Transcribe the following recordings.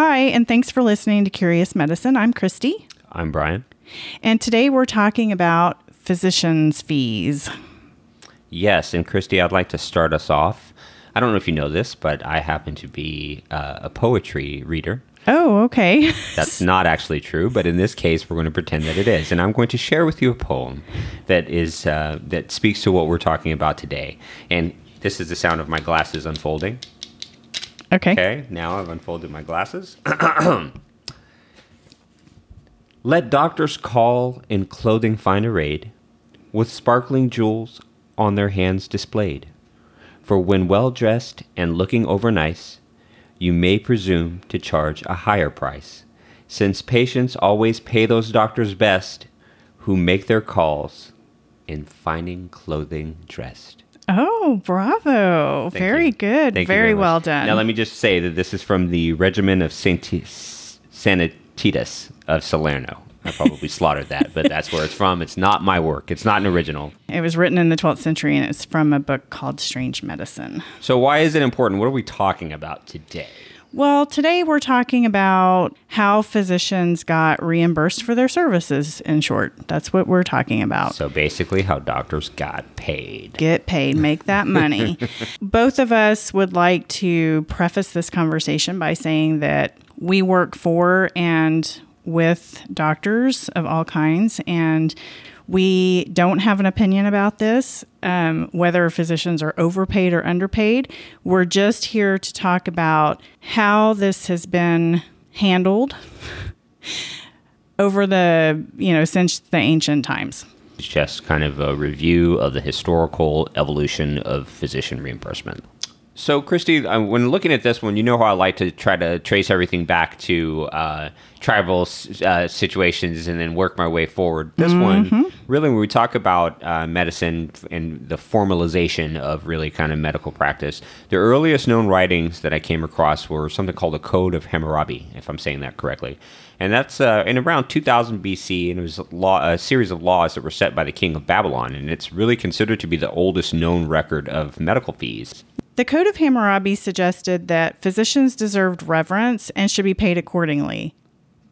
Hi, and thanks for listening to Curious Medicine. I'm Christy, I'm Brian. and today we're talking about physicians' fees. Yes, and Christy, I'd like to start us off. I don't know if you know this, but I happen to be uh, a poetry reader. Oh, okay. That's not actually true, but in this case, we're going to pretend that it is, and I'm going to share with you a poem that is uh, that speaks to what we're talking about today. And this is the sound of my glasses unfolding. Okay. Okay, now I've unfolded my glasses. Let doctors call in clothing fine arrayed, with sparkling jewels on their hands displayed. For when well dressed and looking over nice, you may presume to charge a higher price, since patients always pay those doctors best who make their calls in finding clothing dressed. Oh, bravo. Thank very you. good. Thank you very, much. well done. Now, let me just say that this is from the Regimen of Saint Sanitatis of Salerno. I probably slaughtered that, but that's where it's from. It's not my work. It's not an original. it was written in the 12th century and it's from a book called Strange Medicine. So, why is it important? What are we talking about today? Well, today we're talking about how physicians got reimbursed for their services, in short. That's what we're talking about. So, basically, how doctors got paid. Get paid, make that money. Both of us would like to preface this conversation by saying that we work for and with doctors of all kinds, and we don't have an opinion about this, um, whether physicians are overpaid or underpaid. We're just here to talk about how this has been handled over the, you know, since the ancient times. It's just kind of a review of the historical evolution of physician reimbursement. So, Christy, uh, when looking at this one, you know how I like to try to trace everything back to uh, tribal uh, situations and then work my way forward. This one, really, when we talk about uh, medicine and the formalization of really kind of medical practice, the earliest known writings that I came across were something called the Code of Hammurabi, if I'm saying that correctly. And that's uh, in around 2000 BC, and it was a, law, a series of laws that were set by the king of Babylon, and it's really considered to be the oldest known record of medical fees. The Code of Hammurabi suggested that physicians deserved reverence and should be paid accordingly,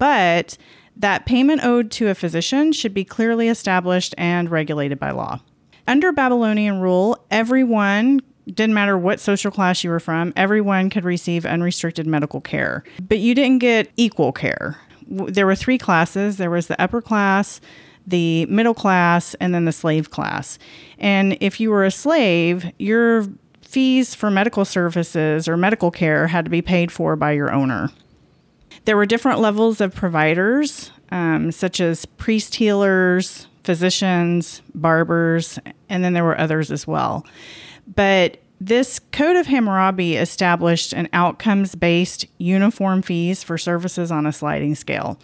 but that payment owed to a physician should be clearly established and regulated by law. Under Babylonian rule, everyone, didn't matter what social class you were from, everyone could receive unrestricted medical care, but you didn't get equal care. There were three classes there was the upper class, the middle class, and then the slave class. And if you were a slave, your fees for medical services or medical care had to be paid for by your owner. There were different levels of providers, um, such as priest healers, physicians, barbers, and then there were others as well. But this Code of Hammurabi established an outcomes based uniform fees for services on a sliding scale.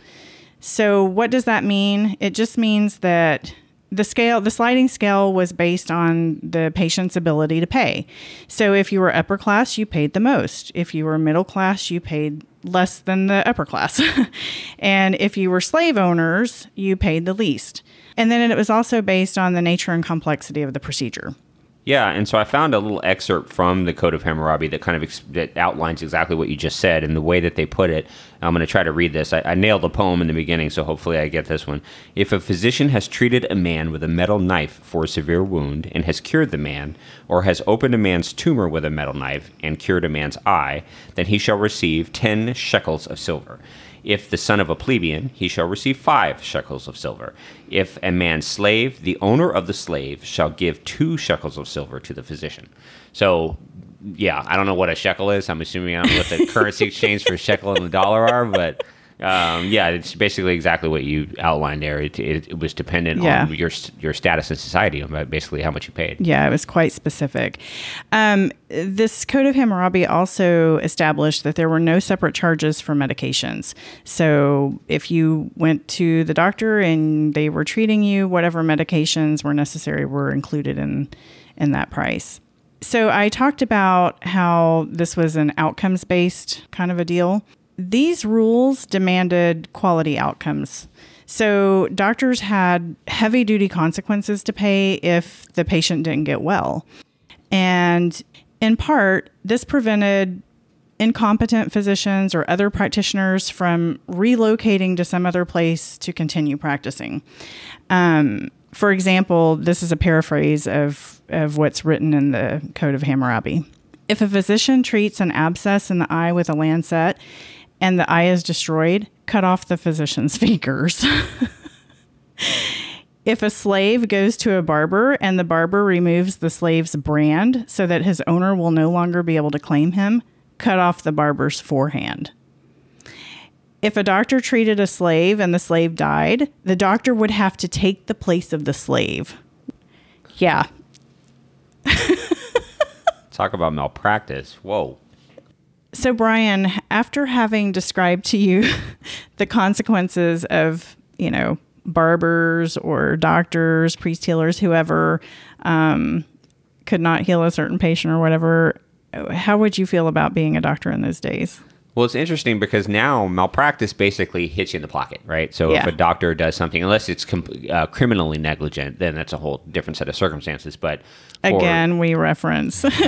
So, what does that mean? It just means that the scale, the sliding scale was based on the patient's ability to pay. So, if you were upper class, you paid the most. If you were middle class, you paid less than the upper class. and if you were slave owners, you paid the least. And then it was also based on the nature and complexity of the procedure. Yeah, and so I found a little excerpt from the Code of Hammurabi that kind of ex- that outlines exactly what you just said and the way that they put it. I'm going to try to read this. I, I nailed the poem in the beginning, so hopefully I get this one. If a physician has treated a man with a metal knife for a severe wound and has cured the man, or has opened a man's tumor with a metal knife and cured a man's eye, then he shall receive ten shekels of silver. If the son of a plebeian, he shall receive five shekels of silver. If a man's slave, the owner of the slave shall give two shekels of silver to the physician. So, yeah, I don't know what a shekel is. I'm assuming I don't know what the currency exchange for shekel and the dollar are, but um, yeah, it's basically exactly what you outlined there. It, it, it was dependent Yeah. on your your status in society, on basically how much you paid. Yeah, it was quite specific. Um, this Code of Hammurabi also established that there were no separate charges for medications. So if you went to the doctor and they were treating you, whatever medications were necessary were included in in that price. So I talked about how this was an outcomes based kind of a deal. These rules demanded quality outcomes. So doctors had heavy duty consequences to pay if the patient didn't get well. And in part, this prevented incompetent physicians or other practitioners from relocating to some other place to continue practicing. Um, for example, this is a paraphrase of, of what's written in the Code of Hammurabi. If a physician treats an abscess in the eye with a lancet and the eye is destroyed, cut off the physician's fingers. if a slave goes to a barber and the barber removes the slave's brand so that his owner will no longer be able to claim him, cut off the barber's forehand. If a doctor treated a slave and the slave died, the doctor would have to take the place of the slave. Yeah. Talk about malpractice. Whoa. So, Brian, after having described to you the consequences of, you know, barbers or doctors, priest healers, whoever um, could not heal a certain patient or whatever, how would you feel about being a doctor in those days? Well, it's interesting because now malpractice basically hits you in the pocket, right? So Yeah. if a doctor does something, unless it's com- uh, criminally negligent, then that's a whole different set of circumstances. But for- Again, we reference Dr.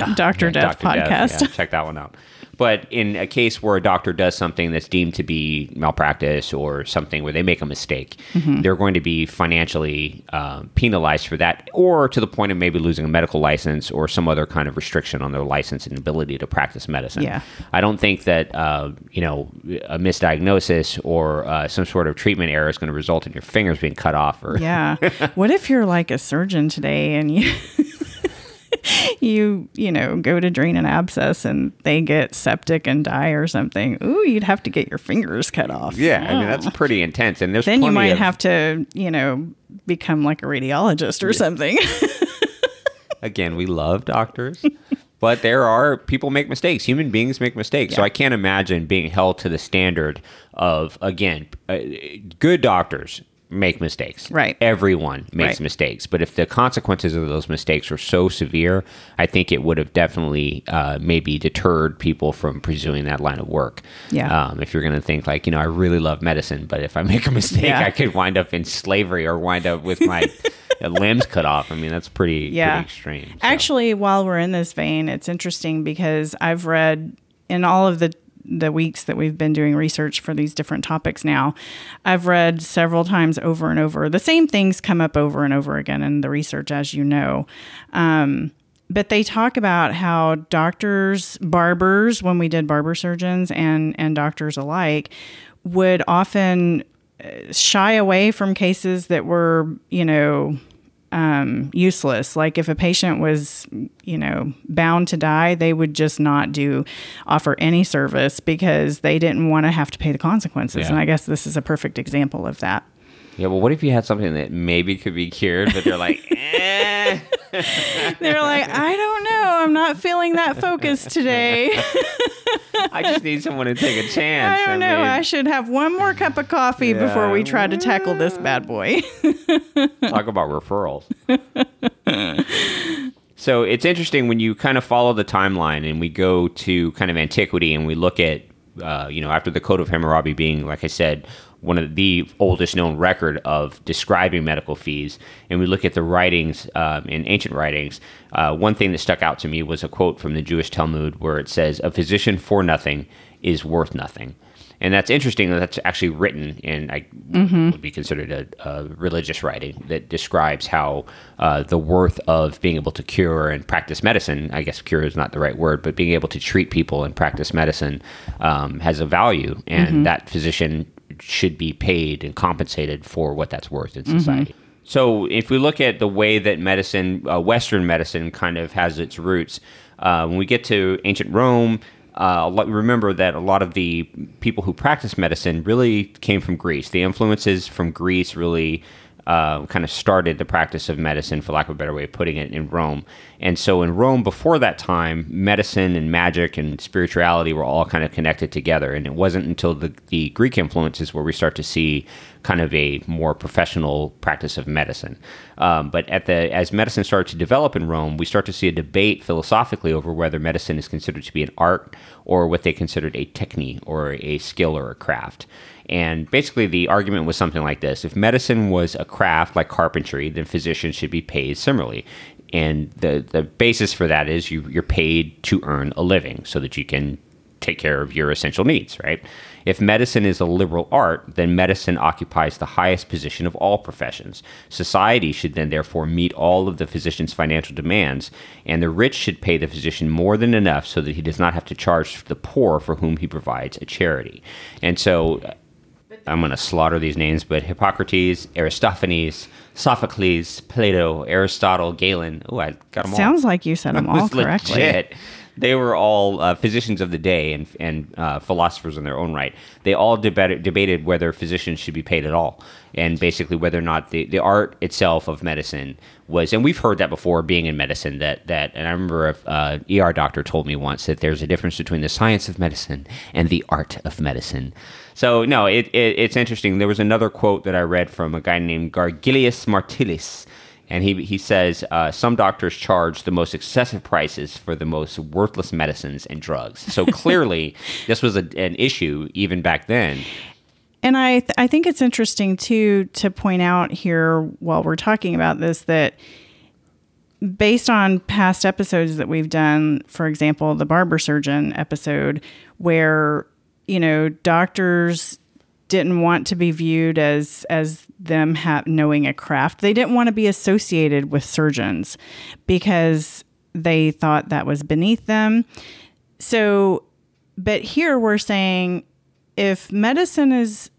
Yeah, Death Dr. podcast. yeah, check that one out. But in a case where a doctor does something that's deemed to be malpractice or something where they make a mistake, Mm-hmm. they're going to be financially um, penalized for that, or to the point of maybe losing a medical license or some other kind of restriction on their license and ability to practice medicine. Yeah. I don't think that uh, you know a misdiagnosis or uh, some sort of treatment error is going to result in your fingers being cut off or Yeah. what if you're like a surgeon today and you you, you know, go to drain an abscess and they get septic and die or something? Ooh, you'd have to get your fingers cut off. Yeah, I mean that's pretty intense. And there's Then you might of- have to, you know, become like a radiologist or something. Again, we love doctors, but there are people make mistakes. Human beings make mistakes. So I can't imagine being held to the standard of again, uh, good doctors make mistakes. Right. Everyone makes Right. mistakes, but if the consequences of those mistakes are so severe, I think it would have definitely uh, maybe deterred people from pursuing that line of work. Yeah. Um, if you're going to think like, you know, I really love medicine, but if I make a mistake, Yeah. I could wind up in slavery or wind up with my limbs cut off. I mean, that's pretty, Yeah. pretty extreme. so. Actually, while we're in this vein, it's interesting because I've read in all of the the weeks that we've been doing research for these different topics now, I've read several times over and over. The same things come up over and over again in the research, as you know. Um, but they talk about how doctors, barbers, when we did barber surgeons and and doctors alike, would often shy away from cases that were, you know, um, useless. Like if a patient was, you know, bound to die, they would just not do offer any service because they didn't want to have to pay the consequences. Yeah. And I guess this is a perfect example of that. Yeah, well, what if you had something that maybe could be cured, but they're like, eh. They're like, I don't know, I'm not feeling that focused today. I just need someone to take a chance. I don't know. mean, I should have one more cup of coffee before we try to tackle this bad boy. talk about referrals. so it's interesting when you kind of follow the timeline and we go to kind of antiquity and we look at, uh, you know, after the Code of Hammurabi being, like I said, one of the oldest known record of describing medical fees, and we look at the writings um, in ancient writings. Uh, one thing that stuck out to me was a quote from the Jewish Talmud where it says, "A physician for nothing is worth nothing." And that's interesting. that That's actually written in, I would be considered a, a religious writing that describes how uh, the worth of being able to cure and practice medicine. I guess cure is not the right word, but being able to treat people and practice medicine um, has a value, and that physician should be paid and compensated for what that's worth in society. So, if we look at the way that medicine, uh, Western medicine, kind of has its roots, uh, when we get to ancient Rome, uh, remember that a lot of the people who practice medicine really came from Greece. The influences from Greece really uh, kind of started the practice of medicine, for lack of a better way of putting it, in Rome. And so in Rome, before that time, medicine and magic and spirituality were all kind of connected together. And it wasn't until the, the Greek influences where we start to see kind of a more professional practice of medicine. Um, but at the as medicine started to develop in Rome, we start to see a debate philosophically over whether medicine is considered to be an art or what they considered a technique or a skill or a craft. And basically, the argument was something like this: If medicine was a craft like carpentry, then physicians should be paid similarly. And the the basis for that is you you're paid to earn a living so that you can take care of your essential needs, right? If medicine is a liberal art, then medicine occupies the highest position of all professions. Society should then therefore meet all of the physician's financial demands, and the rich should pay the physician more than enough so that he does not have to charge the poor for whom he provides a charity. And so I'm going to slaughter these names, but Hippocrates, Aristophanes, Sophocles, Plato, Aristotle, Galen. Oh, I got them all. Sounds like you said them all correctly. legit. They were all uh, physicians of the day and, and uh, philosophers in their own right. They all debated, debated whether physicians should be paid at all, and basically whether or not the, the art itself of medicine was. And we've heard that before, being in medicine. That that, and I remember a uh, ER doctor told me once that there's a difference between the science of medicine and the art of medicine. So no, it, it it's interesting. There was another quote that I read from a guy named Gargilius Martialis and he he says uh, some doctors charge the most excessive prices for the most worthless medicines and drugs. So clearly, this was a, an issue even back then. And I th- I think it's interesting too to point out here while we're talking about this that based on past episodes that we've done, for example, the barber surgeon episode, where you know doctors didn't want to be viewed as as them ha- knowing a craft. They didn't want to be associated with surgeons because they thought that was beneath them. So, but here we're saying if medicine is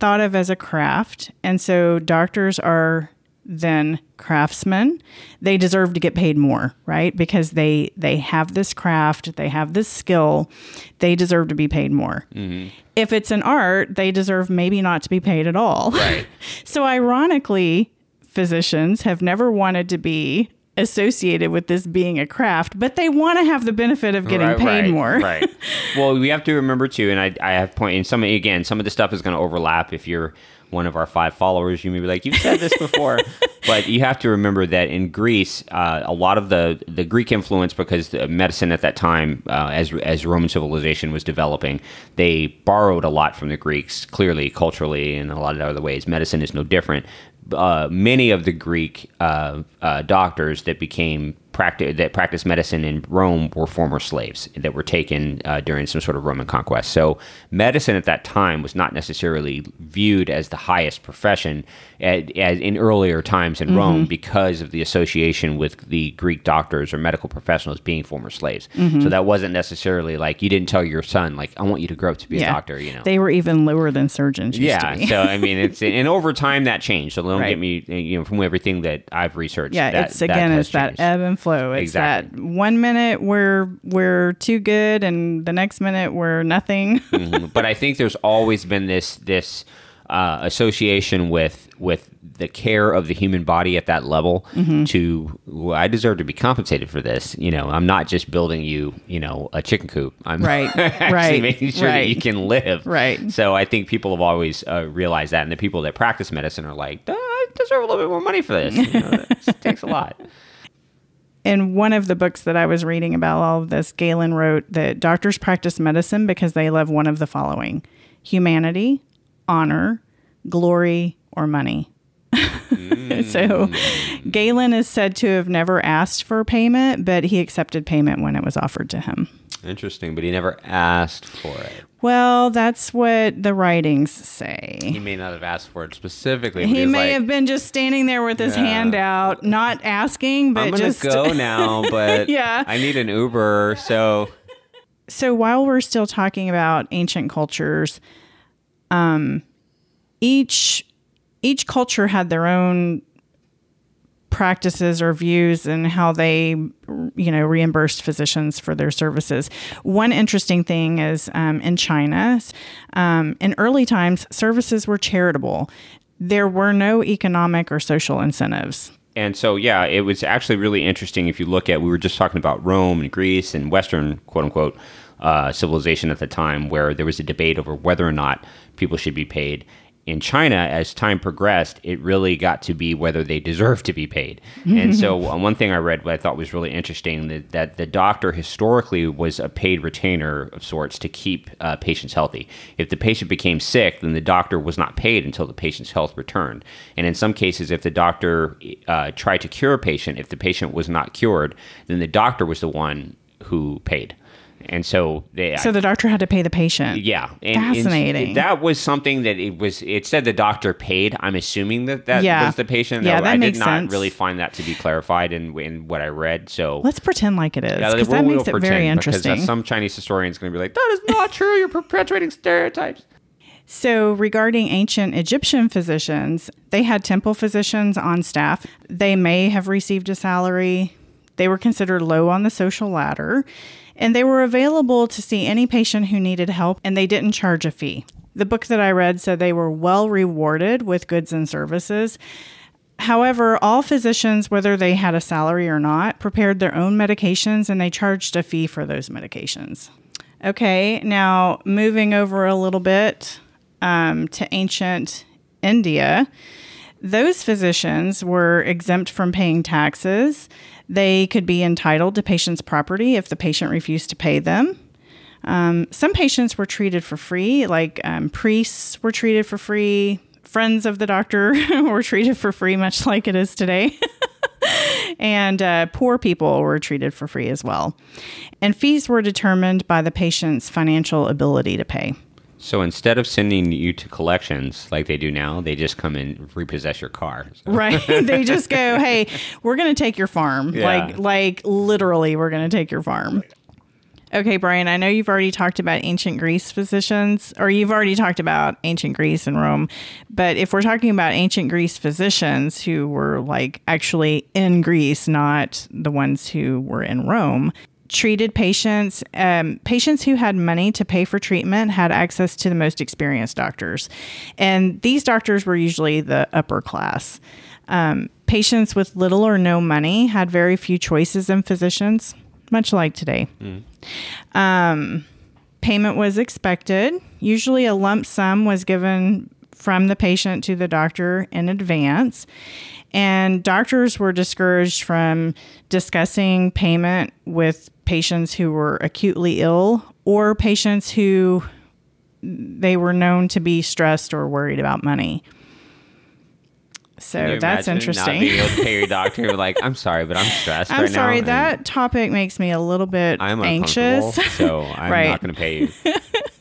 thought of as a craft, and so doctors are then craftsmen, they deserve to get paid more, right? Because they they have this craft, they have this skill, they deserve to be paid more. Mm-hmm. If it's an art, they deserve maybe not to be paid at all. Right. so ironically, physicians have never wanted to be associated with this being a craft, but they want to have the benefit of getting right, paid right, more. right. Well, we have to remember too, and I, I have point. And some again, some of the stuff is going to overlap. If you're one of our five followers, you may be like, "You've said this before," but you have to remember that in Greece, uh, a lot of the the Greek influence, because the medicine at that time, uh, as as Roman civilization was developing, they borrowed a lot from the Greeks. Clearly, culturally, and a lot of other ways, medicine is no different. Uh, many of the Greek uh, uh, doctors that became practice that practiced medicine in Rome were former slaves that were taken uh, during some sort of Roman conquest. So medicine at that time was not necessarily viewed as the highest profession at, as in earlier times in mm-hmm. Rome because of the association with the Greek doctors or medical professionals being former slaves. Mm-hmm. So that wasn't necessarily like you didn't tell your son like I want you to grow up to be yeah. a doctor. You know, they were even lower than surgeons. yeah. so I mean, it's and over time that changed. So don't right. get me you know from everything that I've researched. Yeah, that, it's again that it's that ebb and flow flow. It's exactly. that one minute we're we're too good, and the next minute we're nothing. mm-hmm. But I think there's always been this this uh, association with with the care of the human body at that level. Mm-hmm. To well, I deserve to be compensated for this. You know, I'm not just building you, you know, a chicken coop. I'm right, actually right, making sure right. that you can live. Right. So I think people have always uh, realized that, and the people that practice medicine are like, I deserve a little bit more money for this. You know, it takes a lot in one of the books that I was reading about all of this, Galen wrote that doctors practice medicine because they love one of the following humanity, honor, glory, or money. Mm. so Galen is said to have never asked for payment, but he accepted payment when it was offered to him. Interesting, but he never asked for it. Well, that's what the writings say. He may not have asked for it specifically. He may like, have been just standing there with his yeah. hand out, not asking, but I'm gonna just go now. But yeah, I need an Uber. So, so while we're still talking about ancient cultures, um, each each culture had their own practices or views and how they you know reimbursed physicians for their services. One interesting thing is um, in china um, in early times services were charitable. There were no economic or social incentives. And so yeah it was actually really interesting if you look at we were just talking about rome and greece and western quote unquote uh, civilization at the time where there was a debate over whether or not people should be paid in China, as time progressed, it really got to be whether they deserve to be paid. and so, one thing I read, what I thought was really interesting, that, that the doctor historically was a paid retainer of sorts to keep uh, patients healthy. If the patient became sick, then the doctor was not paid until the patient's health returned. And in some cases, if the doctor uh, tried to cure a patient, if the patient was not cured, then the doctor was the one who paid. And so they So the doctor had to pay the patient. yeah, and, and Fascinating. that was something that it was. It said the doctor paid. I'm assuming that that Yeah. was the patient. Yeah, though that I makes did not sense. really find that to be clarified in in what I read. So Let's pretend like it is Yeah, because we'll- that makes it very because, uh, interesting. some Chinese historian's going to be like, "That is not true. You're perpetuating stereotypes." So, regarding ancient Egyptian physicians, they had temple physicians on staff. They may have received a salary. They were considered low on the social ladder, and they were available to see any patient who needed help, and they didn't charge a fee. The book that I read said they were well rewarded with goods and services. However, all physicians, whether they had a salary or not, prepared their own medications and they charged a fee for those medications. Okay, now moving over a little bit um, to ancient India, those physicians were exempt from paying taxes. They could be entitled to patients' property if the patient refused to pay them. Um, some patients were treated for free, like um, priests were treated for free, friends of the doctor were treated for free, much like it is today. and uh, poor people were treated for free as well. And fees were determined by the patient's financial ability to pay. So instead of sending you to collections like they do now, they just come and repossess your car. So- Right. they just go, "Hey, we're going to take your farm." Yeah. Like like literally we're going to take your farm. Okay, Brian, I know you've already talked about ancient Greece physicians or you've already talked about ancient Greece and Rome, but if we're talking about ancient Greece physicians who were like actually in Greece, not the ones who were in Rome, treated patients um, patients who had money to pay for treatment had access to the most experienced doctors. And these doctors were usually the upper class. Um, patients with little or no money had very few choices in physicians much like today. Um, payment was expected. Usually a lump sum was given from the patient to the doctor in advance and doctors were discouraged from discussing payment with patients who were acutely ill or patients who they were known to be stressed or worried about money. So that's interesting. Not being able to pay your doctor, like, I'm sorry, but I'm stressed I'm right sorry, now. that topic makes me a little bit I'm anxious. so I'm Right. not going to pay you.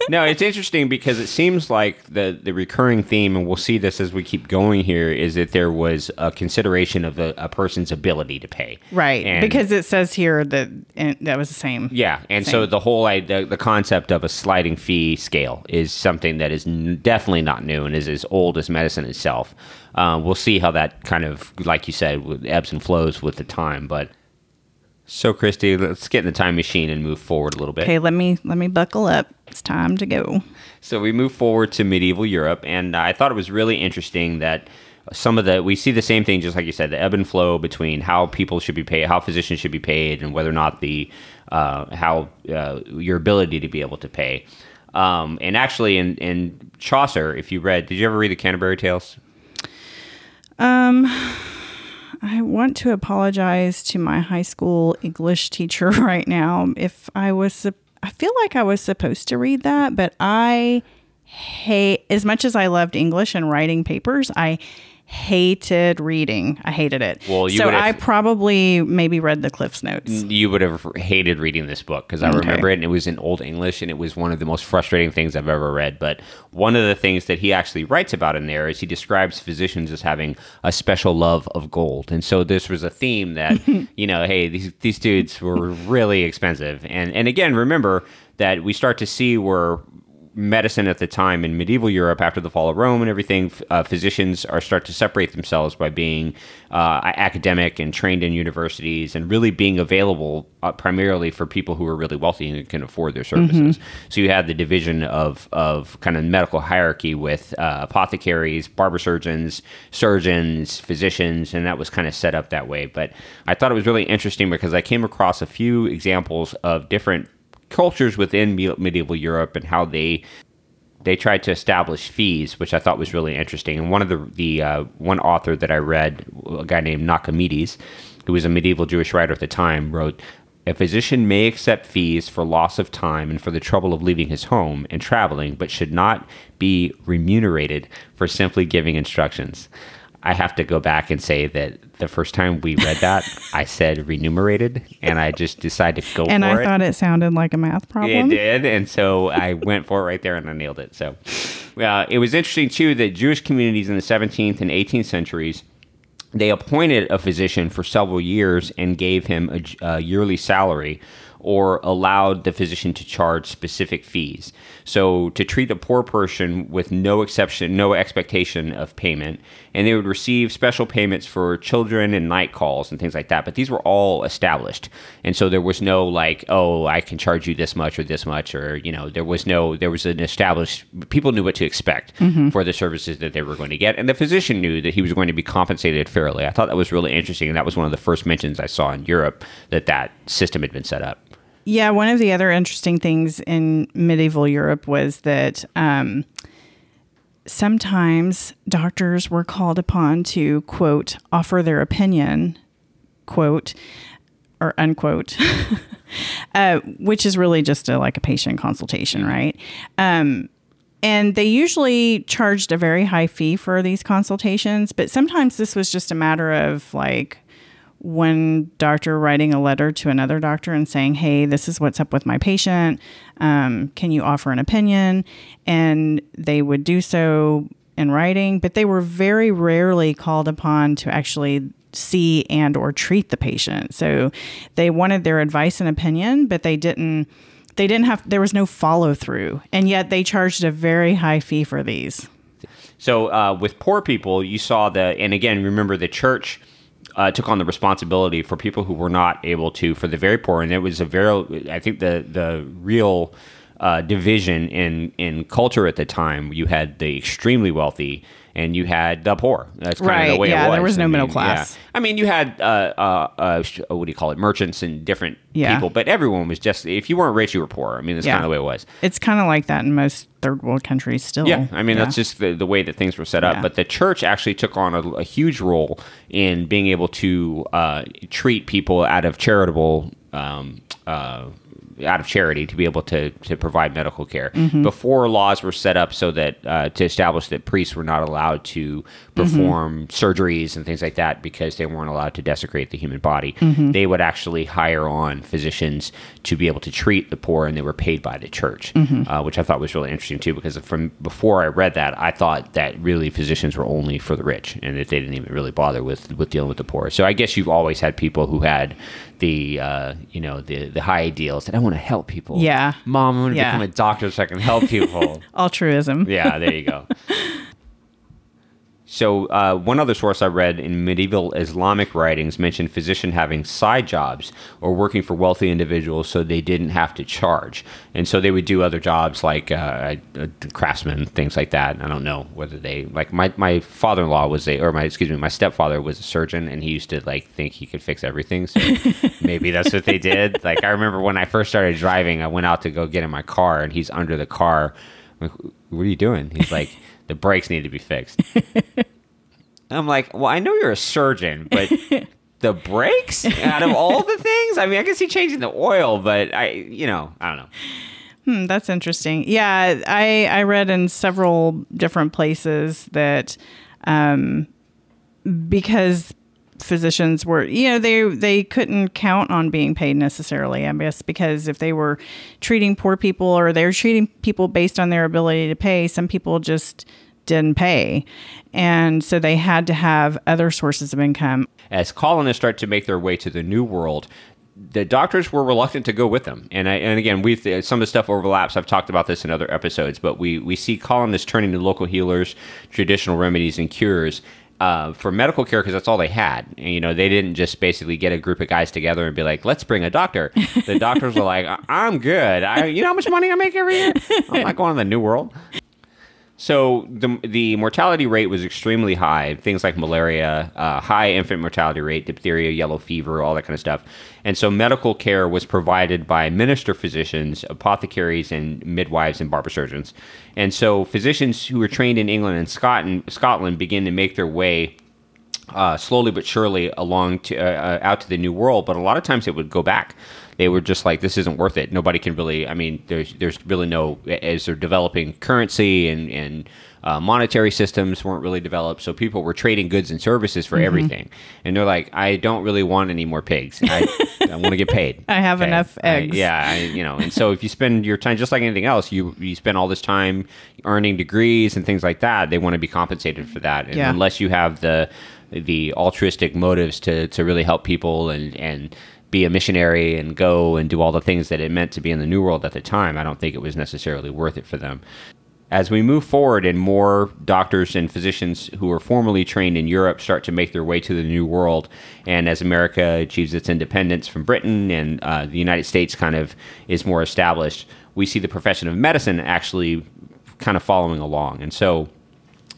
no, it's interesting because it seems like the the recurring theme, and we'll see this as we keep going here, is that there was a consideration of a, a person's ability to pay. right. And- because it says here that and that was the same. Yeah, and so the whole i- the, the concept of a sliding fee scale is something that is definitely not new and is as old as medicine itself. Uh, we'll see how that kind of, like you said, ebbs and flows with the time. But so, Christy, let's get in the time machine and move forward a little bit. Okay, let me let me buckle up. It's time to go. So we move forward to medieval Europe, and I thought it was really interesting that some of the we see the same thing, just like you said, the ebb and flow between how people should be paid, how physicians should be paid, and whether or not the uh, how uh, your ability to be able to pay. Um, and actually, in in Chaucer, if you read, did you ever read the Canterbury Tales? I want to apologize to my high school English teacher right now. If I was, I feel like I was supposed to read that, but I hate, as much as I loved English and writing papers, I hated reading. I hated it. Well, you so I probably maybe read the Cliff's Notes. Mm, you would have hated reading this book because I Okay. remember it, and it was in Old English, and it was one of the most frustrating things I've ever read. But one of the things that he actually writes about in there is he describes physicians as having a special love of gold, and so this was a theme that you know, hey, these these dudes were really expensive, and and again, remember that we start to see where medicine at the time in medieval Europe after the fall of Rome and everything, uh, physicians are start to separate themselves by being uh, academic and trained in universities and really being available uh, primarily for people who are really wealthy and can afford their services. So you have the division of of kind of medical hierarchy with uh, apothecaries, barber surgeons, surgeons, physicians, and that was kind of set up that way. But I thought it was really interesting because I came across a few examples of different cultures within medieval Europe and how they they tried to establish fees, which I thought was really interesting. And one of the the uh, one author that I read, a guy named Nachmanides, who was a medieval Jewish writer at the time, wrote. A physician may accept fees for loss of time and for the trouble of leaving his home and traveling, but should not be remunerated for simply giving instructions. I have to go back and say that the first time we read that, I said remunerated, and I just decided to go and I it. thought it sounded like a math problem. It did, and so I went for it right there, and I nailed it. So, uh, it was interesting too that Jewish communities in the 17th and 18th centuries they appointed a physician for several years and gave him a, a yearly salary or allowed the physician to charge specific fees. So to treat a poor person with no exception, no expectation of payment, and they would receive special payments for children and night calls and things like that. But these were all established, and so there was no like, oh, I can charge you this much or this much, or you know, there was no, there was an established. People knew what to expect for the services that they were going to get, and the physician knew that he was going to be compensated fairly. I thought that was really interesting, and that was one of the first mentions I saw in Europe that that system had been set up. Yeah, one of the other interesting things in medieval Europe was that um, sometimes doctors were called upon to, quote, offer their opinion, quote, or unquote, uh, which is really just a, like a patient consultation, right? Um, and they usually charged a very high fee for these consultations, but sometimes this was just a matter of like, one doctor writing a letter to another doctor and saying, Hey, this is what's up with my patient. Um, can you offer an opinion? And they would do so in writing, but they were very rarely called upon to actually see and or treat the patient. So they wanted their advice and opinion, but they didn't they didn't have there was no follow through. And yet they charged a very high fee for these. So uh, with poor people, you saw the, and again, remember the church uh, took on the responsibility for people who were not able to, for the very poor, and it was a very, I think the the real uh, division in in culture at the time. You had the extremely wealthy. And you had the poor. That's kind of the way yeah, it was. there was no I middle mean, class. yeah. I mean, you had uh, uh, uh, what do you call it, merchants and different Yeah. people, but everyone was just. If you weren't rich, you were poor. I mean, that's Yeah. kind of the way it was. It's kind of like that in most third world countries still. Yeah, I mean that's just the, the way that things were set up. But the church actually took on a, a huge role in being able to uh, treat people out of charitable. Um, uh, out of charity to be able to, to provide medical care Mm-hmm. before laws were set up so that uh, to establish that priests were not allowed to perform surgeries and things like that because they weren't allowed to desecrate the human body Mm-hmm. they would actually hire on physicians to be able to treat the poor and they were paid by the church Mm-hmm. uh, which i thought was really interesting too because from before i read that i thought that really physicians were only for the rich and that they didn't even really bother with with dealing with the poor so i guess you've always had people who had the uh, you know the the high ideals that i want to help people Yeah. mom i'm going to Yeah. become a doctor so i can help people Altruism. yeah, there you go. So, uh, one other source I read in medieval Islamic writings mentioned physician having side jobs or working for wealthy individuals so they didn't have to charge. And so they would do other jobs like uh, craftsmen, things like that. I don't know whether they, like my, my father in law was a, or my, excuse me, my stepfather was a surgeon and he used to like think he could fix everything. So maybe that's what they did. Like, I remember when I first started driving, I went out to go get in my car and he's under the car. I'm like, what are you doing? He's like, the brakes need to be fixed. I'm like, well, I know you're a surgeon, but the brakes out of all the things, I mean, I can see changing the oil, but I, you know, I don't know. Hmm, that's interesting. Yeah, I I read in several different places that um, because physicians were you know they they couldn't count on being paid necessarily i guess because if they were treating poor people or they were treating people based on their ability to pay some people just didn't pay and so they had to have other sources of income As colonists start to make their way to the New World, the doctors were reluctant to go with them. And I, and again, we've some of the stuff overlaps. I've talked about this in other episodes, but we we see colonists turning to local healers, traditional remedies, and cures. Uh, for medical care because that's all they had. You know, they didn't just basically get a group of guys together and be like, "Let's bring a doctor." The doctors were like, "I- "I'm good. I, you know how much money I make every year? I'm not going to the New World." So the the mortality rate was extremely high. Things like malaria, uh, high infant mortality rate, diphtheria, yellow fever, all that kind of stuff. And so medical care was provided by minister physicians, apothecaries, and midwives and barber surgeons. And so physicians who were trained in England and Scotland, Scotland began to make their way uh, slowly but surely along to uh, uh, out to the new world. But a lot of times it would go back. They were just like, this isn't worth it. Nobody can really. I mean, there's there's really no as they're developing currency and and uh, monetary systems weren't really developed, so people were trading goods and services for everything. And they're like, I don't really want any more pigs. I, I want to get paid. I have Okay. enough I- eggs. yeah, I, you know. And so if you spend your time just like anything else, you you spend all this time earning degrees and things like that. They want to be compensated for that. And Yeah. unless you have the the altruistic motives to to really help people and and be a missionary and go and do all the things that it meant to be in the new world at the time, I don't think it was necessarily worth it for them. As we move forward and more doctors and physicians who were formerly trained in Europe start to make their way to the New World, and as America achieves its independence from Britain and uh, the United States kind of is more established, we see the profession of medicine actually kind of following along. And so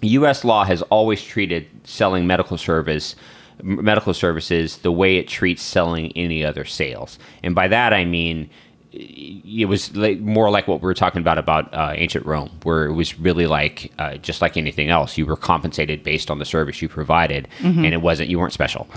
U.S. law has always treated selling medical service medical services the way it treats selling any other sales, and by that I mean it was like, more like what we were talking about about uh, ancient Rome, where it was really like uh, just like anything else, you were compensated based on the service you provided, and it wasn't you weren't special.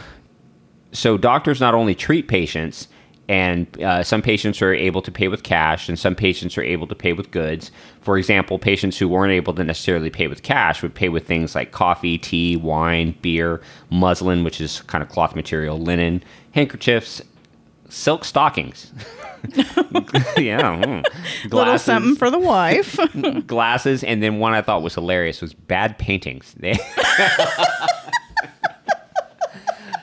So doctors not only treat patients, and uh, some patients are able to pay with cash, and some patients are able to pay with goods. For example, patients who weren't able to necessarily pay with cash would pay with things like coffee, tea, wine, beer, muslin, which is kind of cloth material, linen, handkerchiefs, silk stockings. yeah, mm. Little something for the wife. glasses, and then one I thought was hilarious was bad paintings.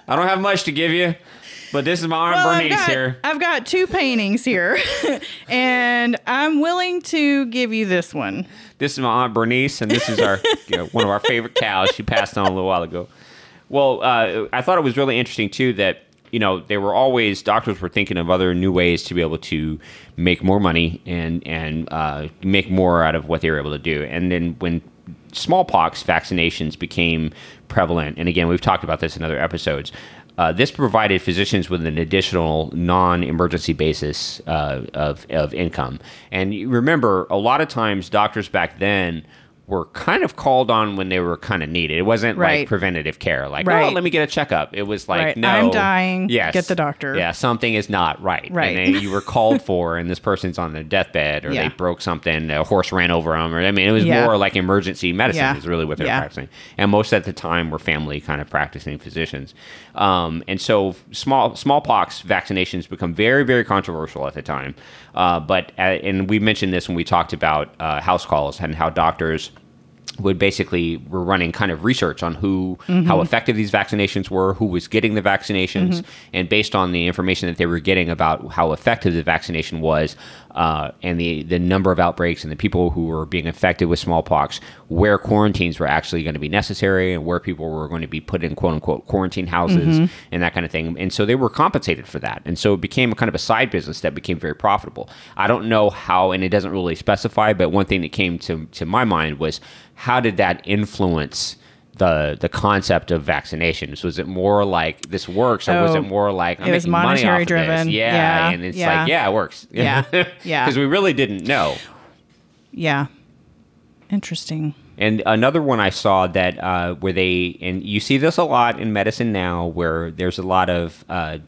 I don't have much to give you, but this is my Aunt Well, I've Bernice got, here. I've got two paintings here, and I'm willing to give you this one. This is my Aunt Bernice, and this is our you know, one of our favorite cows. She passed on a little while ago. Well, uh, I thought it was really interesting too that you know they were always doctors were thinking of other new ways to be able to make more money and and uh, make more out of what they were able to do. And then when smallpox vaccinations became prevalent, and again we've talked about this in other episodes. Uh, this provided physicians with an additional non-emergency basis uh, of, of income. And remember, a lot of times doctors back then were kind of called on when they were kind of needed. It wasn't Right. like preventative care, like oh, Right. let me get a checkup. It was like Right. no, I'm dying. Yes, Get the doctor. Yeah, something is not right. Right. and then you were called for, and this person's on their deathbed, or Yeah. they broke something, a horse ran over them, or I mean, it was Yeah. more like emergency medicine Yeah. is really what they were Yeah. practicing. And most at the time were family kind of practicing physicians. Um, and so small smallpox vaccinations become very very controversial at the time. Uh, but uh, and we mentioned this when we talked about uh, house calls and how doctors would basically were running kind of research on who how mm-hmm. effective these vaccinations were, who was getting the vaccinations, mm-hmm. and based on the information that they were getting about how effective the vaccination was, uh, and the the number of outbreaks and the people who were being affected with smallpox, where quarantines were actually going to be necessary, and where people were going to be put in quote unquote quarantine houses mm-hmm. and that kind of thing, and so they were compensated for that, and so it became a kind of a side business that became very profitable. I don't know how, and it doesn't really specify, but one thing that came to to my mind was how did that influence the the concept of vaccinations? Was it more like this works, or was Oh, it more like I'm it was making money monetary driven. Of? Yeah, Yeah, and it's yeah. like yeah, it works. Yeah, yeah. because we really didn't know. Yeah. Interesting. And another one I saw that uh, where they and you see this a lot in medicine now, where there's a lot of uh,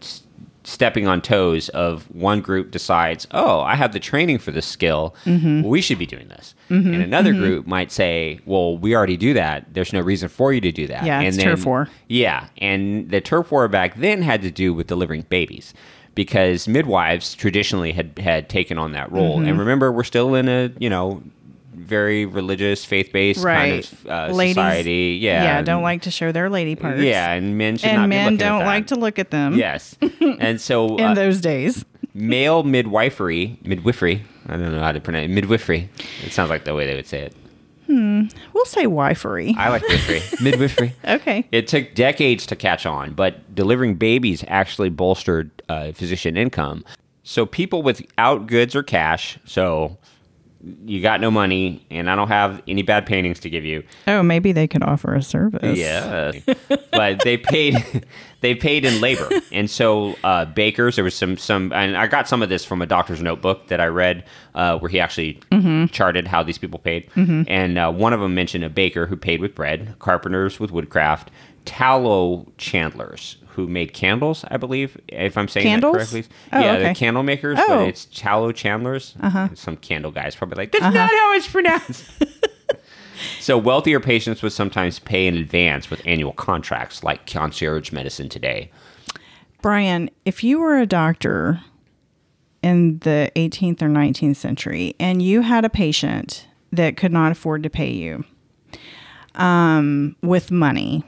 stepping on toes of one group decides, oh, I have the training for this skill, Mm-hmm. we should be doing this, and another group might say, well, we already do that. There's no reason for you to do that. Yeah, and it's turf war. Yeah, and the turf war back then had to do with delivering babies. Because midwives traditionally had, had taken on that role, Mm-hmm. and remember, we're still in a you know very religious, faith based kind Right. of uh, Ladies- society. Yeah, Yeah. Don't like to show their lady parts. Yeah, and men should And be men don't that. like to look at them. Yes, and so In uh, those days. male midwifery, midwifery. I don't know how to pronounce it. midwifery. It sounds like the way they would say it. We'll say wifery. I like midwifery. midwifery. okay. It took decades to catch on, but delivering babies actually bolstered uh, physician income. So people without goods or cash, so you got no money, and I don't have any bad paintings to give you. Oh, maybe they could offer a service. Yeah, but they paid they paid in labor, and so uh, bakers. There was some some, and I got some of this from a doctor's notebook that I read, uh, where he actually charted how these people paid, and uh, one of them mentioned a baker who paid with bread, carpenters with woodcraft, tallow chandlers who made candles, I believe, if I'm saying Candles? that correctly. Oh, yeah, okay. the candle makers, Oh. but it's tallow chandlers. Uh-huh. Some candle guys probably like, that's not how it's pronounced. so wealthier patients would sometimes pay in advance with annual contracts like concierge medicine today. Brian, if you were a doctor in the 18th or 19th century and you had a patient that could not afford to pay you um, with money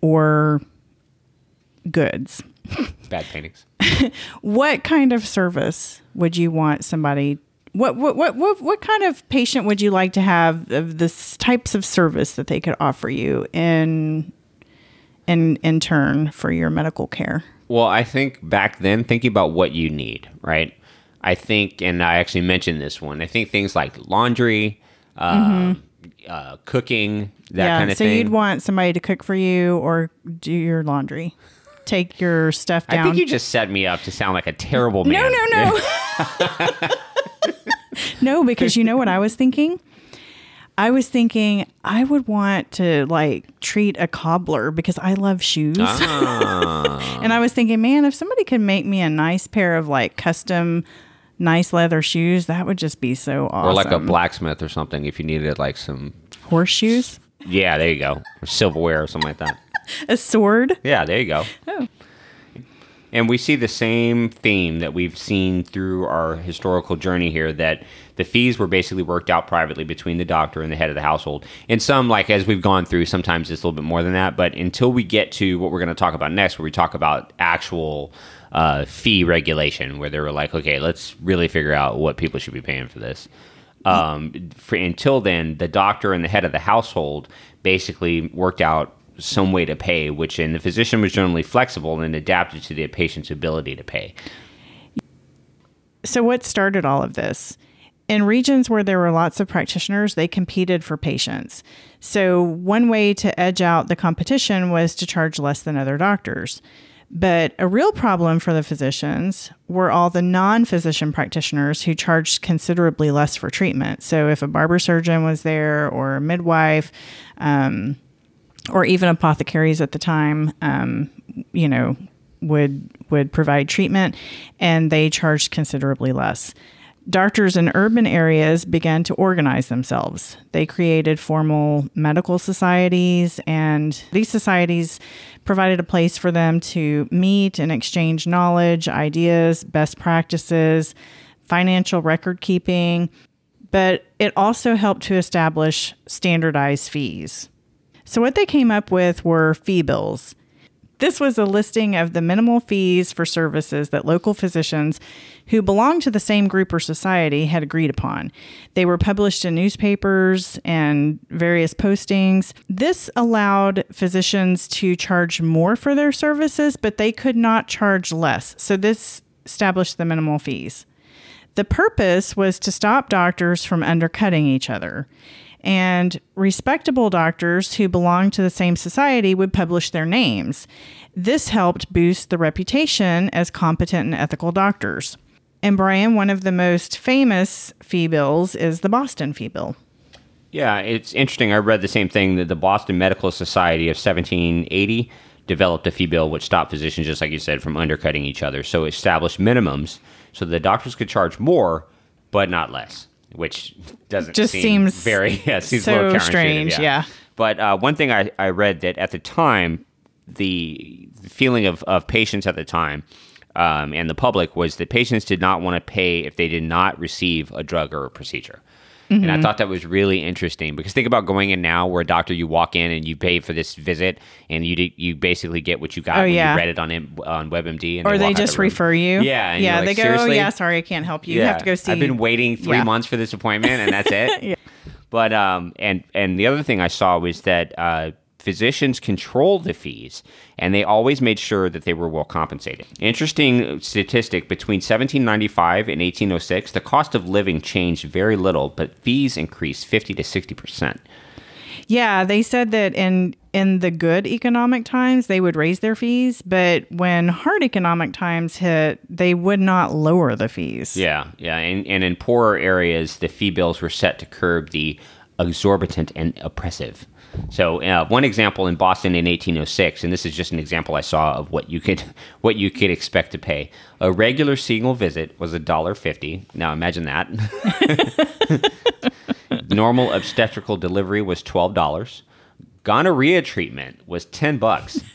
or goods, Bad paintings. what kind of service would you want somebody? What, what what what what kind of patient would you like to have of this types of service that they could offer you in in in turn for your medical care? Well, I think back then, thinking about what you need, right? I think, and I actually mentioned this one. I think things like laundry, uh, uh, cooking, that kind of so thing. So you'd want somebody to cook for you or do your laundry, take your stuff down. I think you just set me up to sound like a terrible no, man. no, no, no, because you know what I was thinking. I was thinking I would want to like treat a cobbler because I love shoes. Ah. and I was thinking, man, if somebody could make me a nice pair of like custom nice leather shoes, that would just be so awesome. Or like a blacksmith or something if you needed like some. horseshoes, Yeah, there you go. Or silverware or something like that. A sword. Yeah, there you go. Oh. And we see the same theme that we've seen through our historical journey here that the fees were basically worked out privately between the doctor and the head of the household. And some, like as we've gone through, sometimes it's a little bit more than that. But until we get to what we're going to talk about next, where we talk about actual uh, fee regulation, where they were like, okay, let's really figure out what people should be paying for this. Um, for, until then, the doctor and the head of the household basically worked out some way to pay, which and the physician was generally flexible and adapted to the patient's ability to pay. So, what started all of this? In regions where there were lots of practitioners, they competed for patients. So, one way to edge out the competition was to charge less than other doctors. But a real problem for the physicians were all the non physician practitioners who charged considerably less for treatment. So, if a barber surgeon was there or a midwife, um, or even apothecaries at the time, um, you know, would would provide treatment, and they charged considerably less. Doctors in urban areas began to organize themselves. They created formal medical societies, and these societies provided a place for them to meet and exchange knowledge, ideas, best practices, financial record keeping, but it also helped to establish standardized fees. So, what they came up with were fee bills. This was a listing of the minimal fees for services that local physicians who belonged to the same group or society had agreed upon. They were published in newspapers and various postings. This allowed physicians to charge more for their services, but they could not charge less. So, this established the minimal fees. The purpose was to stop doctors from undercutting each other. And respectable doctors who belonged to the same society would publish their names. This helped boost the reputation as competent and ethical doctors. And Brian, one of the most famous fee bills is the Boston fee bill. Yeah, it's interesting. I read the same thing that the Boston Medical Society of 1780 developed a fee bill which stopped physicians, just like you said, from undercutting each other. So it established minimums so the doctors could charge more, but not less, which doesn't Just seem seems very yeah, seems so strange, yeah. But uh, one thing I, I read that at the time, the, the feeling of, of patients at the time um, and the public was that patients did not want to pay if they did not receive a drug or a procedure. And Mm-hmm. I thought that was really interesting because think about going in now where a doctor you walk in and you pay for this visit and you d- you basically get what you got Oh, when yeah. you read it on M- on WebMD and Or they out just the refer you. Yeah, and yeah. you're they go, "Seriously?" oh, yeah, sorry, I can't help you. You have to go see. I've been waiting three Yeah. months for this appointment, and that's it. Yeah. But um, and and the other thing I saw was that uh, physicians control the fees, and they always made sure that they were well compensated. Interesting statistic: between 1795 and 1806, the cost of living changed very little, but fees increased 50 to 60 percent. Yeah, they said that in in the good economic times they would raise their fees, but when hard economic times hit, they would not lower the fees. Yeah, yeah, and, and in poorer areas, the fee bills were set to curb the exorbitant and oppressive. So uh, one example in Boston in 1806, and this is just an example I saw of what you could what you could expect to pay. A regular single visit was a dollar fifty. Now imagine that. Normal obstetrical delivery was twelve dollars. Gonorrhea treatment was ten bucks.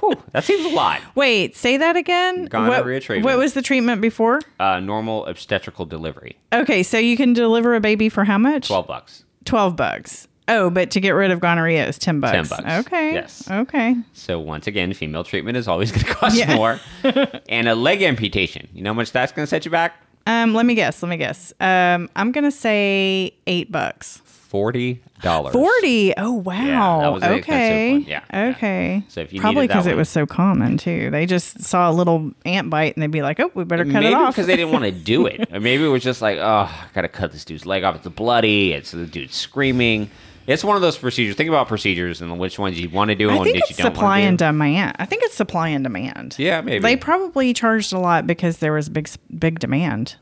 Whew, that seems a lot. Wait, say that again. Gonorrhea what, treatment. What was the treatment before? Uh, normal obstetrical delivery, Okay, so you can deliver a baby for how much? twelve bucks. 12 bucks. Oh, but to get rid of gonorrhea is 10 bucks. 10 bucks. Okay. Yes. Okay. So once again, female treatment is always going to cost Yeah. more. and a leg amputation. You know how much that's going to set you back? Um, let me guess. Let me guess. Um, I'm gonna say eight bucks. Forty dollars. Forty. Oh wow. that was an expensive okay. Yeah, yeah. Okay. So if you probably because it was so common too, they just saw a little ant bite and they'd be like, "Oh, we better cut maybe it off." because they didn't want to do it, or maybe it was just like, oh, I gotta cut this dude's leg off. It's bloody. It's the dude screaming. It's one of those procedures. Think about procedures and which ones you want to do and I which think you it's don't supply want and to do. Supply and demand. I think it's supply and demand. Yeah, maybe. They probably charged a lot because there was big, big demand.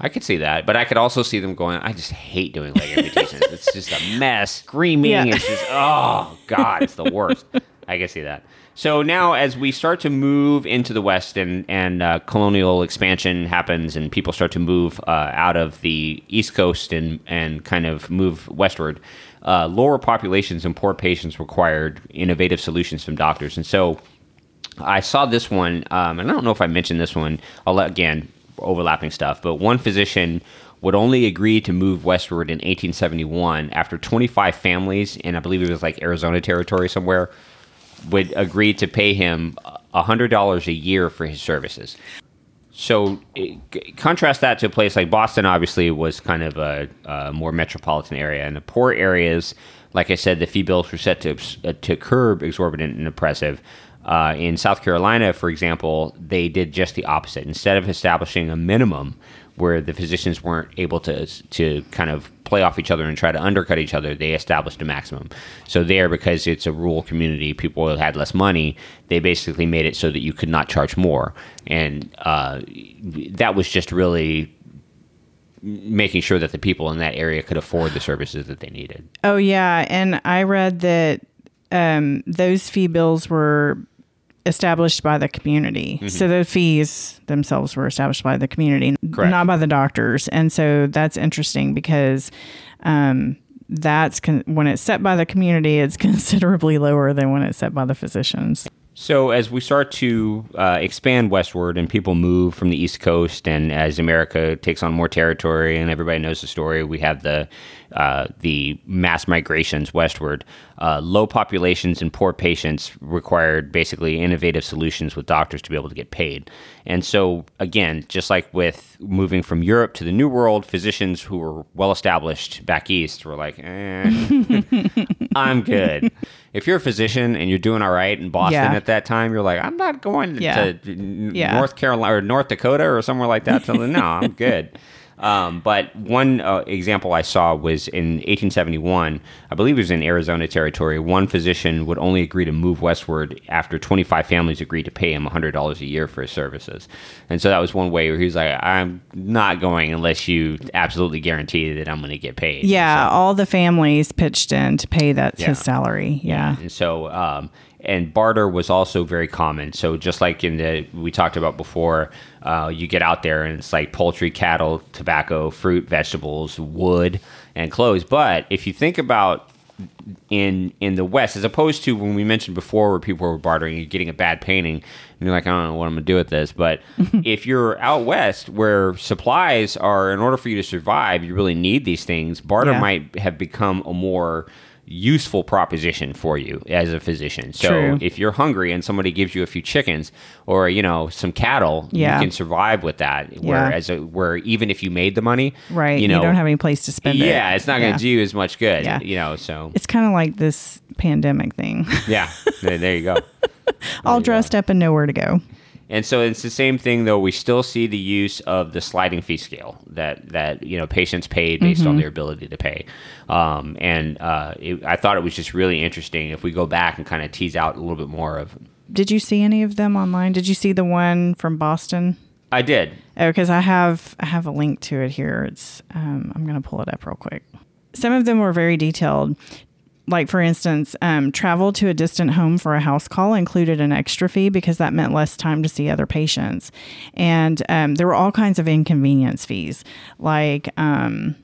I could see that, but I could also see them going. I just hate doing leg amputations. it's just a mess. Screaming. Yeah. It's just oh god, it's the worst. I can see that. So now, as we start to move into the West and and uh, colonial expansion happens, and people start to move uh, out of the East Coast and and kind of move westward, uh, lower populations and poor patients required innovative solutions from doctors, and so. I saw this one, um, and I don't know if I mentioned this one. I'll let, again overlapping stuff, but one physician would only agree to move westward in 1871 after 25 families, and I believe it was like Arizona territory somewhere, would agree to pay him $100 a year for his services. So contrast that to a place like Boston. Obviously, was kind of a, a more metropolitan area, and the poor areas, like I said, the fee bills were set to uh, to curb exorbitant and oppressive. Uh, in South Carolina, for example, they did just the opposite. Instead of establishing a minimum where the physicians weren't able to to kind of play off each other and try to undercut each other, they established a maximum. So there, because it's a rural community, people had less money. They basically made it so that you could not charge more, and uh, that was just really making sure that the people in that area could afford the services that they needed. Oh yeah, and I read that um, those fee bills were established by the community. Mm-hmm. So the fees themselves were established by the community, Correct. not by the doctors. And so that's interesting because um, that's con- when it's set by the community, it's considerably lower than when it's set by the physicians. So as we start to uh, expand westward and people move from the East Coast, and as America takes on more territory, and everybody knows the story, we have the uh, the mass migrations westward. Uh, low populations and poor patients required basically innovative solutions with doctors to be able to get paid. And so again, just like with moving from Europe to the New World, physicians who were well established back east were like, eh, I'm good. If you're a physician and you're doing all right in Boston Yeah. at that time, you're like, I'm not going Yeah. to. North Carolina or North Dakota or somewhere like that. So no, I'm good. Um, but one uh, example I saw was in 1871. I believe it was in Arizona territory. One physician would only agree to move westward after 25 families agreed to pay him $100 a year for his services. And so that was one way where he was like, "I'm not going unless you absolutely guarantee that I'm going to get paid." Yeah, So- all the families pitched in to pay that Yeah. his salary. Yeah. and so, um, and barter was also very common. So just like in the we talked about before, uh, you get out there and it's like poultry, cattle, tobacco, fruit, vegetables, wood, and clothes. But if you think about in in the West, as opposed to when we mentioned before, where people were bartering, you're getting a bad painting, and you're like, I don't know what I'm gonna do with this. But if you're out west, where supplies are, in order for you to survive, you really need these things. Barter Yeah. might have become a more useful proposition for you as a physician. So True. if you're hungry and somebody gives you a few chickens or you know some cattle, Yeah. you can survive with that. Whereas a, where even if you made the money, Right. you know, don't have any place to spend it. yeah, it's not going Yeah. to do you as much good. Yeah. You know, so It's kind of like this pandemic thing. yeah, there, there you go. All you go. dressed up and nowhere to go. And so it's the same thing, though. We still see the use of the sliding fee scale that that you know patients paid based Mm-hmm. on their ability to pay. Um, and uh, it, I thought it was just really interesting if we go back and kind of tease out a little bit more of. Did you see any of them online? Did you see the one from Boston? I did. Oh, because I have I have a link to it here. It's um, I'm going to pull it up real quick. Some of them were very detailed. Like for instance, um, travel to a distant home for a house call included an extra fee because that meant less time to see other patients, and um, there were all kinds of inconvenience fees, like. Um,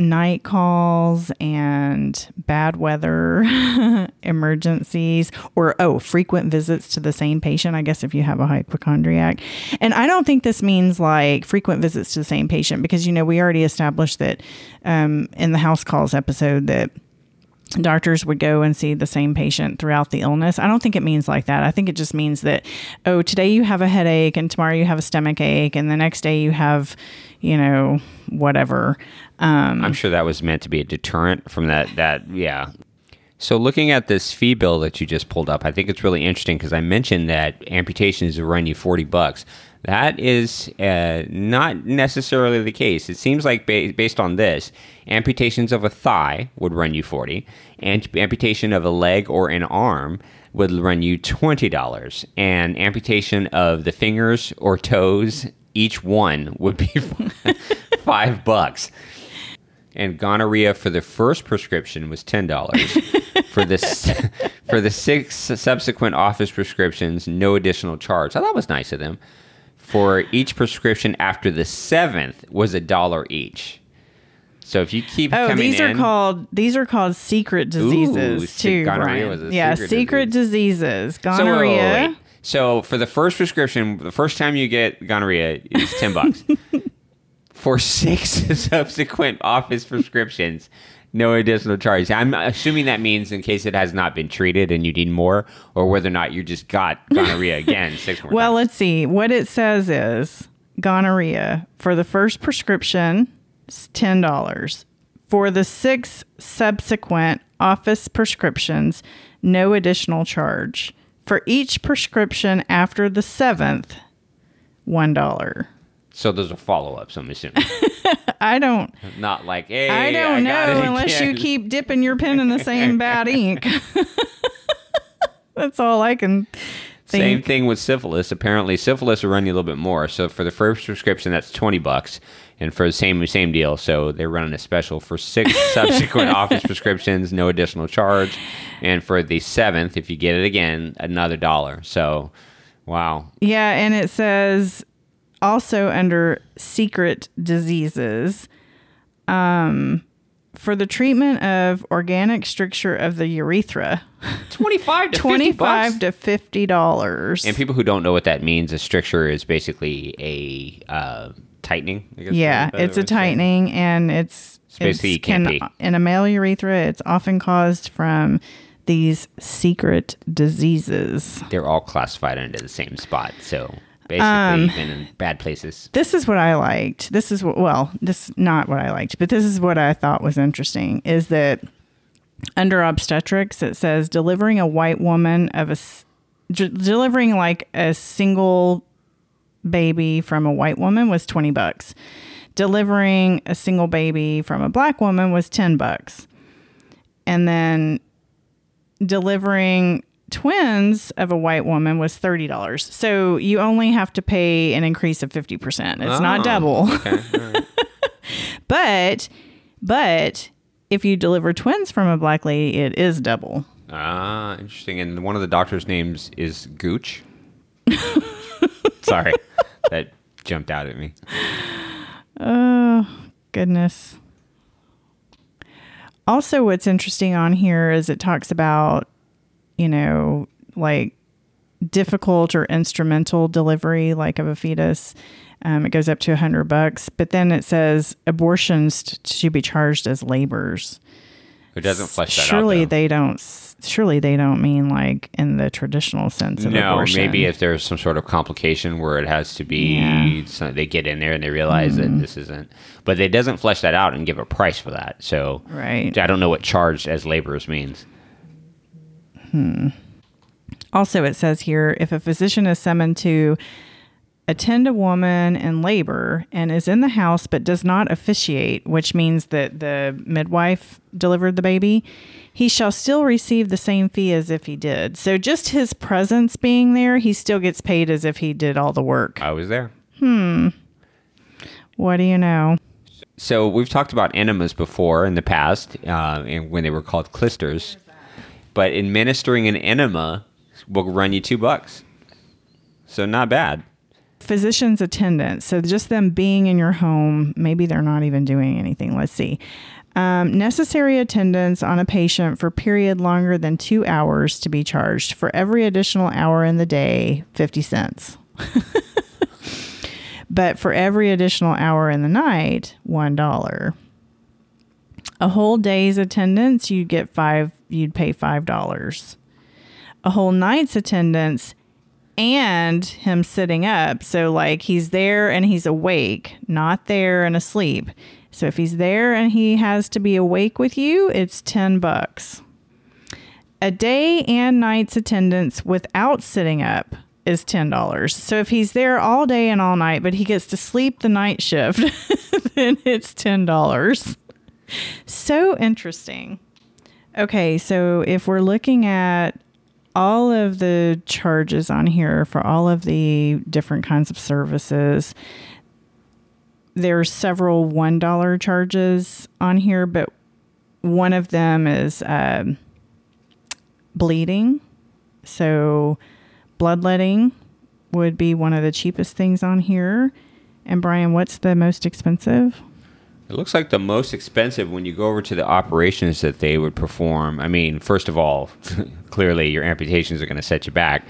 night calls and bad weather emergencies or oh frequent visits to the same patient i guess if you have a hypochondriac and i don't think this means like frequent visits to the same patient because you know we already established that um, in the house calls episode that doctors would go and see the same patient throughout the illness. I don't think it means like that. I think it just means that, oh, today you have a headache and tomorrow you have a stomach ache and the next day you have, you know, whatever. Um, I'm sure that was meant to be a deterrent from that. That yeah. So looking at this fee bill that you just pulled up, I think it's really interesting because I mentioned that amputations will run you 40 bucks. That is uh, not necessarily the case. It seems like ba- based on this, amputations of a thigh would run you 40, and amputation of a leg or an arm would run you $20, and amputation of the fingers or toes, each one would be 5 bucks. And gonorrhea for the first prescription was $10. for the for the six subsequent office prescriptions, no additional charge. I thought that was nice of them for each prescription after the seventh was a dollar each. So if you keep oh, these in, are called these are called secret diseases ooh, too. Gonorrhea was a yeah, secret, secret disease. diseases. So, Gonorrhea. wait. So for the first prescription, the first time you get gonorrhea is ten bucks. for six subsequent office prescriptions, no additional charge. I'm assuming that means in case it has not been treated and you need more, or whether or not you just got gonorrhea again six more Well, times. let's see. What it says is gonorrhea for the first prescription, it's ten dollars. For the six subsequent office prescriptions, no additional charge. For each prescription after the seventh, one dollar. So there's a follow up. So I'm assuming I don't. not like hey, I don't got know unless you keep dipping your pen in the same bad ink. That's all I can think. Same thing with syphilis. Apparently, syphilis will run you a little bit more. So for the first prescription, that's twenty bucks, and for the same same deal. So they're running a special for six subsequent office prescriptions, no additional charge, and for the seventh, if you get it again, another dollar. So, wow, Yeah, and it says also under secret diseases, um, for the treatment of organic stricture of the urethra, twenty five to twenty 50 bucks. to fifty dollars. And people who don't know what that means, a stricture is basically a uh, tightening. I guess Yeah, it's a what saying? tightening, and it's, basically it's can't can- pee. in a male urethra. It's often caused from these secret diseases. They're all classified under the same spot. So basically, Um, been in bad places. this is what I liked. This is what well, this is not what I liked, but this is what I thought was interesting is that under obstetrics it says delivering a white woman of a d- delivering like a single baby from a white woman was 20 bucks. Delivering a single baby from a black woman was 10 bucks. And then delivering twins of a white woman was $30. So you only have to pay an increase of 50%. It's not Oh, double. Okay, right. But but if you deliver twins from a black lady, it is double. Ah, interesting. And one of the doctor's names is Gooch. Sorry, that jumped out at me. Oh, goodness. Also, what's interesting on here is it talks about, you know, like difficult or instrumental delivery, like of a fetus. Um, it goes up to a hundred bucks, but then it says abortions t- should be charged as labors. It doesn't flesh that surely out. though. they don't. Surely they don't mean like in the traditional sense of No, abortion. maybe if there's some sort of complication where it has to be, Yeah. Mm-hmm. so they get in there and they realize that this isn't. But it doesn't flesh that out and give a price for that. So Right. I don't know what charged as laborers means. Also, it says here if a physician is summoned to attend a woman in labor and is in the house but does not officiate, which means that the midwife delivered the baby, he shall still receive the same fee as if he did. So, just his presence being there, he still gets paid as if he did all the work. I was there. Hmm. What do you know? So we've talked about enemas before in the past, uh, and when they were called clysters. But administering an enema will run you two bucks. So not bad. physician's attendants. So just them being in your home, maybe they're not even doing anything. Let's see. Um, necessary attendance on a patient for period longer than two hours to be charged for every additional hour in the day, 50 cents. but for every additional hour in the night, $1. A whole day's attendance, you'd get five, you'd pay $5. A whole night's attendance, and him sitting up. So, like, he's there and he's awake, not there and asleep. So, if he's there and he has to be awake with you, it's 10 bucks. A day and night's attendance without sitting up is $10. So, if he's there all day and all night, but he gets to sleep the night shift, then it's $10. So interesting. Okay, so if we're looking at all of the charges on here for all of the different kinds of services. There's several $1 charges on here, but one of them is um, bleeding. So, bloodletting would be one of the cheapest things on here. And, Brian, what's the most expensive? It looks like the most expensive when you go over to the operations that they would perform. I mean, first of all, clearly your amputations are going to set you back.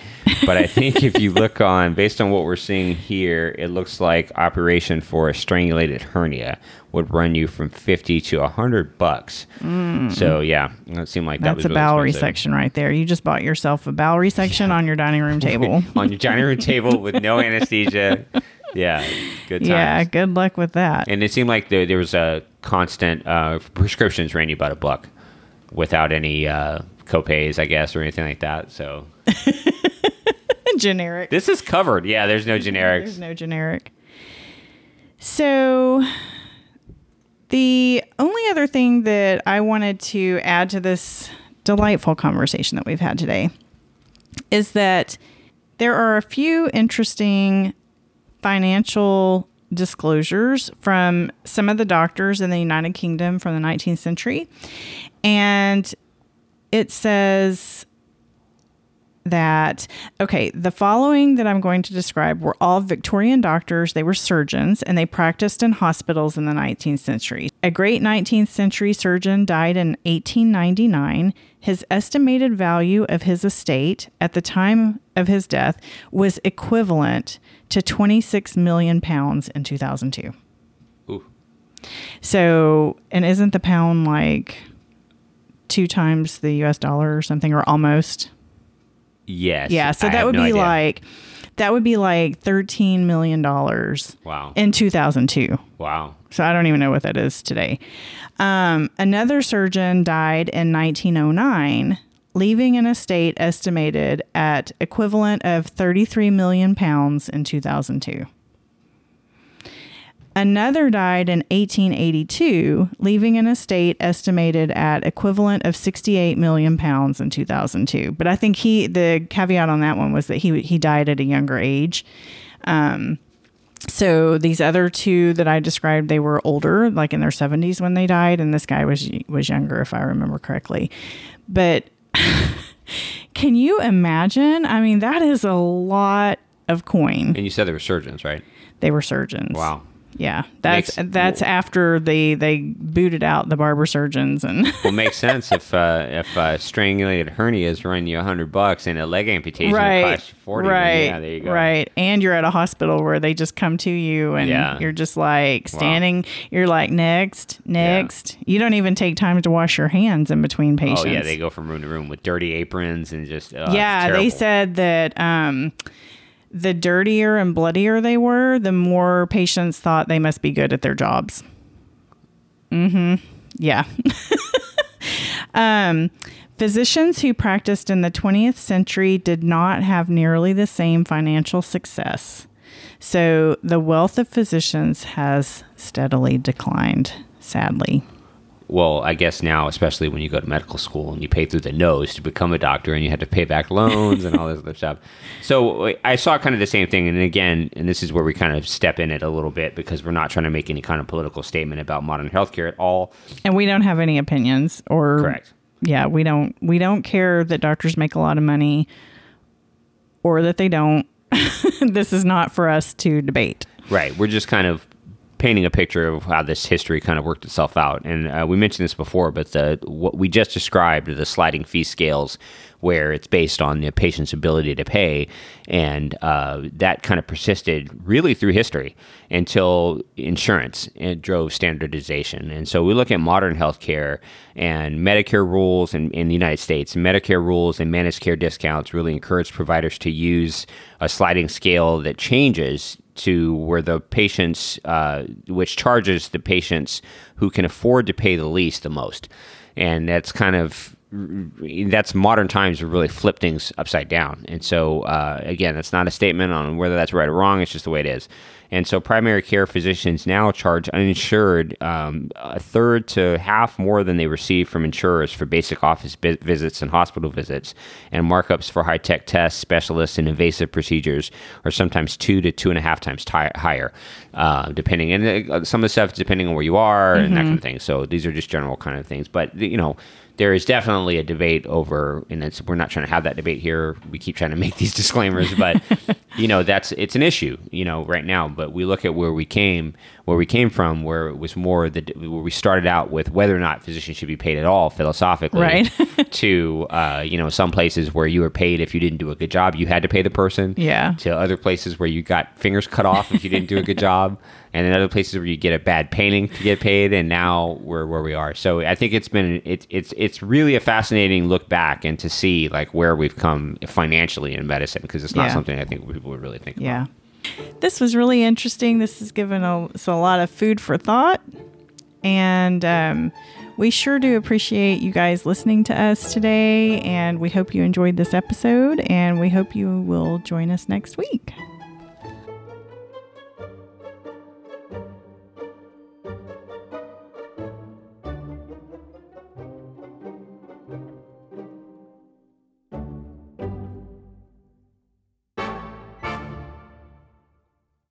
But I think if you look on, based on what we're seeing here, it looks like operation for a strangulated hernia would run you from 50 to 100 bucks. Mm. So, yeah, it seemed like that That's was a really bowel expensive. resection right there. You just bought yourself a bowel resection on your dining room table. on your dining room table with no anesthesia. Yeah, good times. yeah, good luck with that. And it seemed like there, there was a constant uh, prescriptions ran you about a buck without any uh, copays, I guess, or anything like that. So generic. this is covered. Yeah, there's no generics. There's no generic. So, the only other thing that I wanted to add to this delightful conversation that we've had today is that there are a few interesting financial disclosures from some of the doctors in the United Kingdom from the 19th century. And it says that okay the following that i'm going to describe were all victorian doctors. They were surgeons and they practiced in hospitals in the 19th century. A great 19th century surgeon died in 1899 his estimated value of his estate at the time of his death was equivalent to 26 million pounds in 2002 Ooh. so and isn't the pound like two times the us dollar or something or almost Yes. yeah, so I that would no be idea. like that would be like thirteen million dollars Wow. in two thousand two. wow. So I don't even know what that is today. Um, another surgeon died in 1909, leaving an estate estimated at equivalent of 33 million pounds in 2002. Another died in 1882, leaving an estate estimated at equivalent of 68 million pounds in 2002. But I think he the caveat on that one was that he he died at a younger age. Um, so these other two that I described, they were older, like in their 70s when they died, and this guy was was younger, if I remember correctly. But can you imagine? I mean, that is a lot of coin. And you said they were surgeons, right? They were surgeons. Wow. Yeah, that's Makes- that's after they they booted out the barber surgeons and Well, makes sense if uh, if uh, strangulated hernias run you a hundred bucks and a leg amputation right, costs you forty. right, yeah, there you go. right. And you're at a hospital where they just come to you and Yeah. you're just like standing. You're like next, next. You don't even take time to wash your hands in between patients. Oh yeah, they go from room to room with dirty aprons and just. Uh, yeah, they said that um, the dirtier and bloodier they were, the more patients thought they must be good at their jobs. Mm-hmm. Yeah. um, physicians who practiced in the 20th century did not have nearly the same financial success. So the wealth of physicians has steadily declined, sadly. Well, I guess now, especially when you go to medical school and you pay through the nose to become a doctor, and you had to pay back loans and all this other stuff. So I saw kind of the same thing, and again, and this is where we kind of step in it a little bit because we're not trying to make any kind of political statement about modern healthcare at all. And we don't have any opinions or Correct. yeah, we don't we don't care that doctors make a lot of money or that they don't. this is not for us to debate. Right. We're just kind of painting a picture of how this history kind of worked itself out. And uh, we mentioned this before, but the what we just described the sliding fee scales, where it's based on the patient's ability to pay, and uh, that kind of persisted really through history until insurance it drove standardization. And so we look at modern healthcare and Medicare rules in, in the United States. Medicare rules and managed care discounts really encourage providers to use a sliding scale that changes to where the patients, uh, which charges the patients who can afford to pay the least the most. And that's kind of that's modern times have really flipped things upside down. And so, uh, again, that's not a statement on whether that's right or wrong. It's just the way it is. And so, primary care physicians now charge uninsured um, a third to half more than they receive from insurers for basic office bi- visits and hospital visits. And markups for high tech tests, specialists, and invasive procedures are sometimes two to two and a half times t- higher, uh, depending. And uh, some of the stuff depending on where you are mm-hmm. and that kind of thing. So, these are just general kind of things. But, you know, there is definitely a debate over, and we're not trying to have that debate here. We keep trying to make these disclaimers, but you know that's it's an issue, you know, right now. But we look at where we came, where we came from, where it was more the where we started out with whether or not physicians should be paid at all philosophically, right? to uh, you know some places where you were paid if you didn't do a good job, you had to pay the person. Yeah. To other places where you got fingers cut off if you didn't do a good job and then other places where you get a bad painting to get paid, and now we're where we are. So I think it's been it's it's it's really a fascinating look back and to see like where we've come financially in medicine because it's not yeah. something I think people would really think yeah. about. This was really interesting. This has given us a, lot of food for thought, and um, we sure do appreciate you guys listening to us today. And we hope you enjoyed this episode, and we hope you will join us next week.